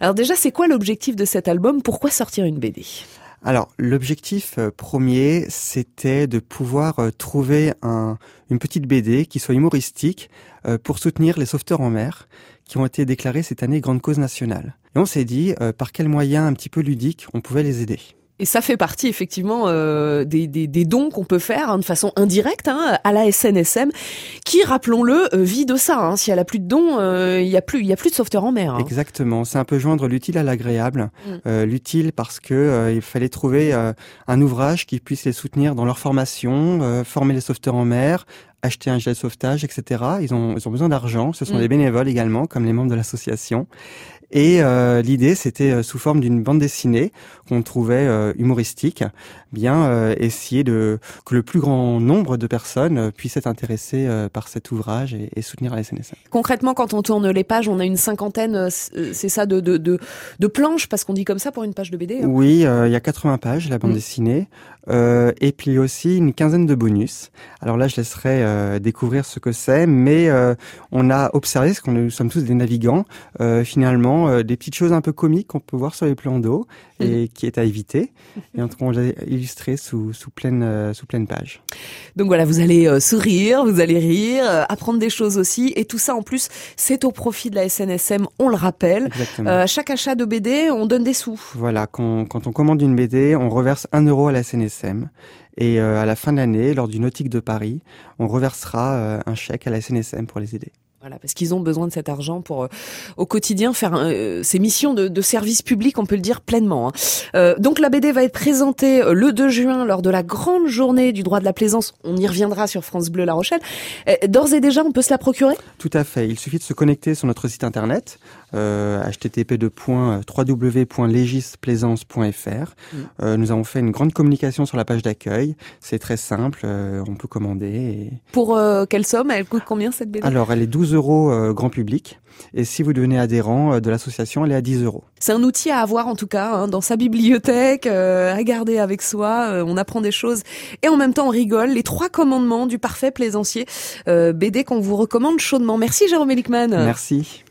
Alors déjà, c'est quoi l'objectif de cet album? Pourquoi sortir une BD alors, l'objectif euh, premier, c'était de pouvoir euh, trouver un, une petite BD qui soit humoristique euh, pour soutenir les sauveteurs en mer qui ont été déclarés cette année grande cause nationale. Et on s'est dit par quel moyen un petit peu ludique on pouvait les aider. Et ça fait partie effectivement euh, des, des, des, dons qu'on peut faire hein, de façon indirecte hein, à la SNSM, qui, rappelons-le, euh, vit de ça. Hein. Si elle a plus de dons, euh, il y a plus, il y a plus de sauveteurs en mer. Hein. Exactement. C'est un peu joindre l'utile à l'agréable. Mm. Euh, l'utile parce que il fallait trouver un ouvrage qui puisse les soutenir dans leur formation, former les sauveteurs en mer, acheter un gilet de sauvetage, etc. Ils ont, ils ont besoin d'argent. Ce sont mm. des bénévoles également, comme les membres de l'association. Et euh, l'idée, c'était euh, sous forme d'une bande dessinée qu'on trouvait euh, humoristique, bien euh, essayer de que le plus grand nombre de personnes puissent être intéressées par cet ouvrage et, et, soutenir la SNSM. Concrètement, quand on tourne les pages, on a une cinquantaine, c'est ça, de, de, de, de, planches, parce qu'on dit comme ça pour une page de BD. Hein oui, il y a 80 pages la bande mm. dessinée, et puis aussi une quinzaine de bonus. Alors là, je laisserai découvrir ce que c'est, mais on a observé, parce que nous sommes tous des navigants, finalement euh, des petites choses un peu comiques qu'on peut voir sur les plans d'eau et mhm. qui est à éviter. Et en tout cas, on l'a illustré sous, sous, pleine, euh, sous pleine page. Donc voilà, vous allez euh, sourire, vous allez rire, apprendre des choses aussi. Et tout ça, en plus, c'est au profit de la SNSM, on le rappelle. À chaque achat de BD, on donne des sous. Voilà, quand, quand on commande une BD, on reverse un euro à la SNSM. Et à la fin de l'année, lors du Nautique de Paris, on reversera un chèque à la SNSM pour les aider. Voilà, parce qu'ils ont besoin de cet argent pour euh, au quotidien faire euh, ces missions de, de, service public, on peut le dire pleinement. Hein. Euh, donc la BD va être présentée euh, le 2 juin lors de la grande journée du droit de la plaisance. On y reviendra sur France Bleu La Rochelle. D'ores et déjà, on peut se la procurer? Tout à fait. Il suffit de se connecter sur notre site internet euh, http www.legisplaisance.fr. Mm. nous avons fait une grande communication sur la page d'accueil. C'est très simple, on peut commander. Et... Pour quelle somme? Elle coûte combien cette BD Alors elle est 12 euros euh, grand public. Et si vous devenez adhérent euh, de l'association, elle est à 10 euros. C'est un outil à avoir en tout cas hein, dans sa bibliothèque, euh, à garder avec soi. on apprend des choses et en même temps on rigole. Les trois commandements du parfait plaisancier, BD qu'on vous recommande chaudement. Merci Jérôme Elickman. Merci.